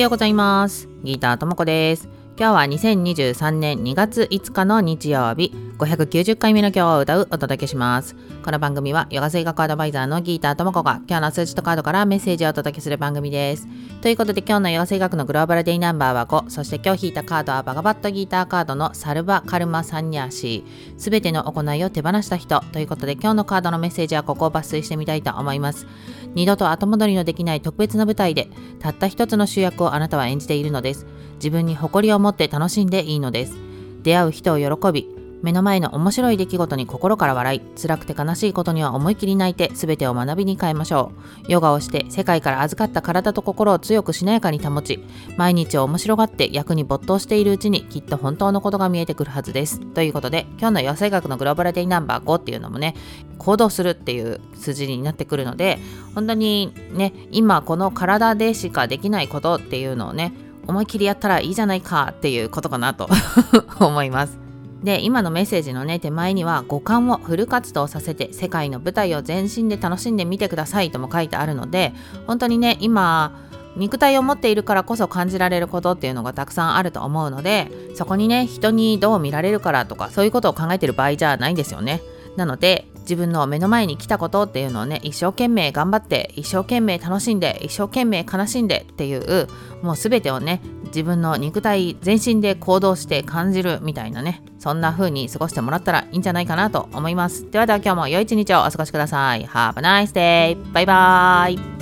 はようございます。ギーターともこです。今日は2023年2月5日の日曜日。590回目の今日を歌うお届けします。この番組はヨガ性学アドバイザーのギーターともこが今日の数字とカードからメッセージをお届けする番組です。ということで今日のヨガ性学のグローバルデイナンバーは5そして今日引いたカードはバガバットギーターカードのサルバ・カルマ・サンニャーシー。すべての行いを手放した人。ということで今日のカードのメッセージはここを抜粋してみたいと思います。二度と後戻りのできない特別な舞台でたった一つの主役をあなたは演じているのです。自分に誇りを持って楽しんでいいのです。出会う人を喜び目の前の面白い出来事に心から笑い辛くて悲しいことには思い切り泣いて全てを学びに変えましょう。ヨガをして世界から預かった体と心を強くしなやかに保ち毎日を面白がって役に没頭しているうちにきっと本当のことが見えてくるはずです。ということで今日の野生学のグローバルデイナンバー5っていうのもね行動するっていう数字になってくるので本当にね今この体でしかできないことっていうのをね思い切りやったらいいじゃないかっていうことかなと 思います。で今のメッセージのね手前には五感をフル活動させて世界の舞台を全身で楽しんでみてくださいとも書いてあるので本当にね今肉体を持っているからこそ感じられることっていうのがたくさんあると思うのでそこにね人にどう見られるからとかそういうことを考えてる場合じゃないんですよね。なので自分の目の前に来たことっていうのをね一生懸命頑張って一生懸命楽しんで一生懸命悲しんでっていうもう全てをね自分の肉体全身で行動して感じるみたいなねそんな風に過ごしてもらったらいいんじゃないかなと思います。ではでは今日も良い一日をお過ごしください。Have a nice day! バイバーイ。